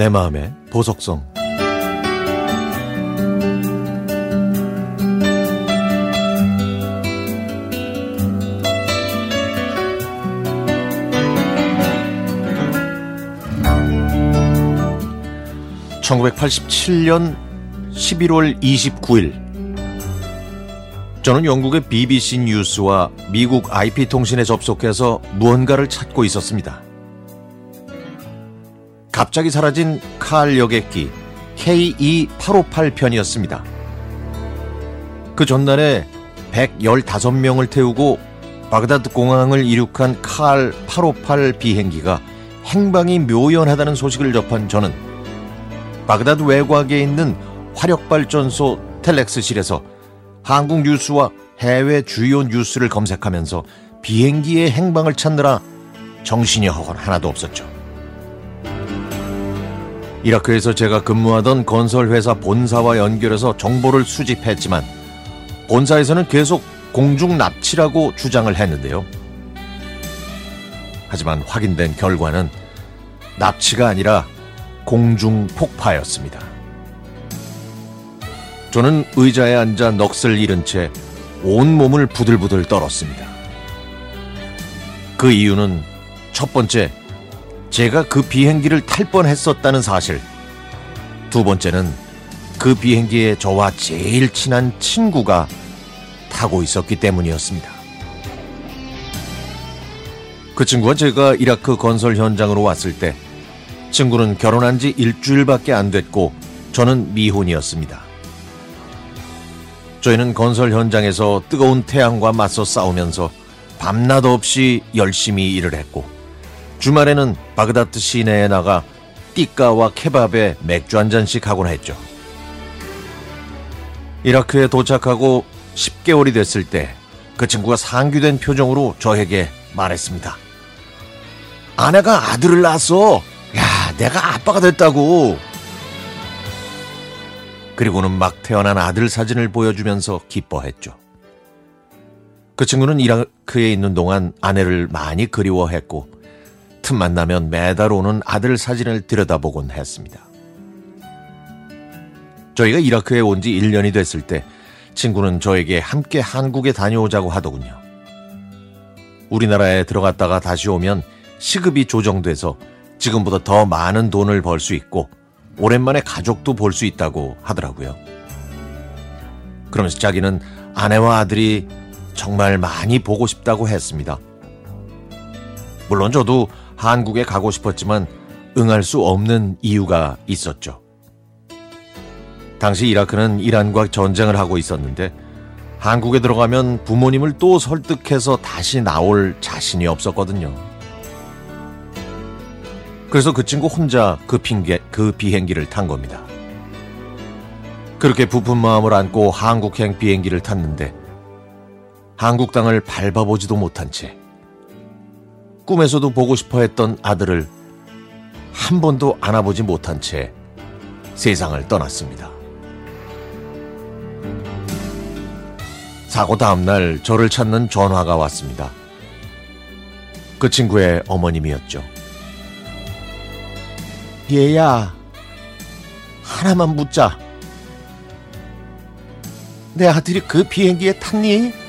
내 마음의 보석성 (1987년 11월 29일) 저는 영국의 BBC 뉴스와 미국 IP 통신에 접속해서 무언가를 찾고 있었습니다. 갑자기 사라진 칼 여객기 KE858 편이었습니다. 그 전날에 115명을 태우고 바그다드 공항을 이륙한 칼 858 비행기가 행방이 묘연하다는 소식을 접한 저는 바그다드 외곽에 있는 화력발전소 텔렉스실에서 한국 뉴스와 해외 주요 뉴스를 검색하면서 비행기의 행방을 찾느라 정신이 하나도 없었죠. 이라크에서 제가 근무하던 건설회사 본사와 연결해서 정보를 수집했지만 본사에서는 계속 공중 납치라고 주장을 했는데요. 하지만 확인된 결과는 납치가 아니라 공중 폭파였습니다. 저는 의자에 앉아 넋을 잃은 채 온몸을 부들부들 떨었습니다. 그 이유는 첫 번째, 제가 그 비행기를 탈 뻔했었다는 사실. 두 번째는 그 비행기에 저와 제일 친한 친구가 타고 있었기 때문이었습니다. 그 친구가 제가 이라크 건설 현장으로 왔을 때 친구는 결혼한 지 일주일밖에 안 됐고 저는 미혼이었습니다. 저희는 건설 현장에서 뜨거운 태양과 맞서 싸우면서 밤낮 없이 열심히 일을 했고 주말에는 바그다드 시내에 나가 띠까와 케밥에 맥주 한 잔씩 하곤 했죠. 이라크에 도착하고 10개월이 됐을 때 그 친구가 상규된 표정으로 저에게 말했습니다. 아내가 아들을 낳았어. 야, 내가 아빠가 됐다고. 그리고는 막 태어난 아들 사진을 보여주면서 기뻐했죠. 그 친구는 이라크에 있는 동안 아내를 많이 그리워했고 틈 만 나면 매달 오는 아들 사진을 들여다보곤 했습니다. 저희가 이라크에 온 지 1년이 됐을 때 친구는 저에게 함께 한국에 다녀오자고 하더군요. 우리나라에 들어갔다가 다시 오면 시급이 조정돼서 지금보다 더 많은 돈을 벌 수 있고 오랜만에 가족도 볼 수 있다고 하더라고요. 그러면서 자기는 아내와 아들이 정말 많이 보고 싶다고 했습니다. 물론 저도 한국에 가고 싶었지만 응할 수 없는 이유가 있었죠. 당시 이라크는 이란과 전쟁을 하고 있었는데 한국에 들어가면 부모님을 또 설득해서 다시 나올 자신이 없었거든요. 그래서 그 친구 혼자 그 핑계, 그 비행기를 탄 겁니다. 그렇게 부푼 마음을 안고 한국행 비행기를 탔는데 한국 땅을 밟아보지도 못한 채 꿈에서도 보고 싶어 했던 아들을 한 번도 안아보지 못한 채 세상을 떠났습니다. 사고 다음날 저를 찾는 전화가 왔습니다. 그 친구의 어머님이었죠. 얘야, 하나만 묻자. 내 아들이 그 비행기에 탔니?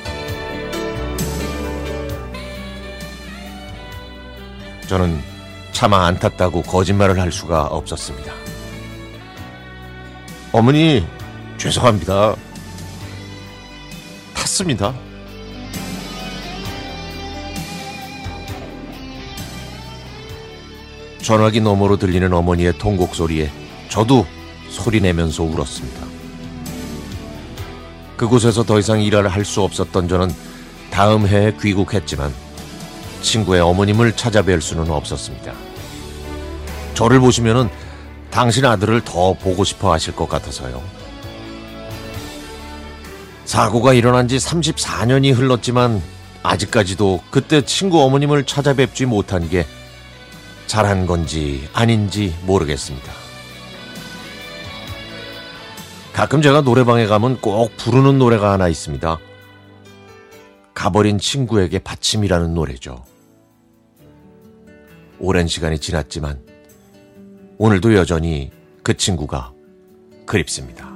저는 차마 안 탔다고 거짓말을 할 수가 없었습니다. 어머니, 죄송합니다. 탔습니다. 전화기 너머로 들리는 어머니의 통곡 소리에 저도 소리내면서 울었습니다. 그곳에서 더 이상 일을 할 수 없었던 저는 다음 해에 귀국했지만 친구의 어머님을 찾아뵐 수는 없었습니다. 저를 보시면은 당신 아들을 더 보고 싶어 하실 것 같아서요. 사고가 일어난 지 34년이 흘렀지만 아직까지도 그때 친구 어머님을 찾아뵙지 못한 게 잘한 건지 아닌지 모르겠습니다. 가끔 제가 노래방에 가면 꼭 부르는 노래가 하나 있습니다. 가버린 친구에게 받침이라는 노래죠. 오랜 시간이 지났지만 오늘도 여전히 그 친구가 그립습니다.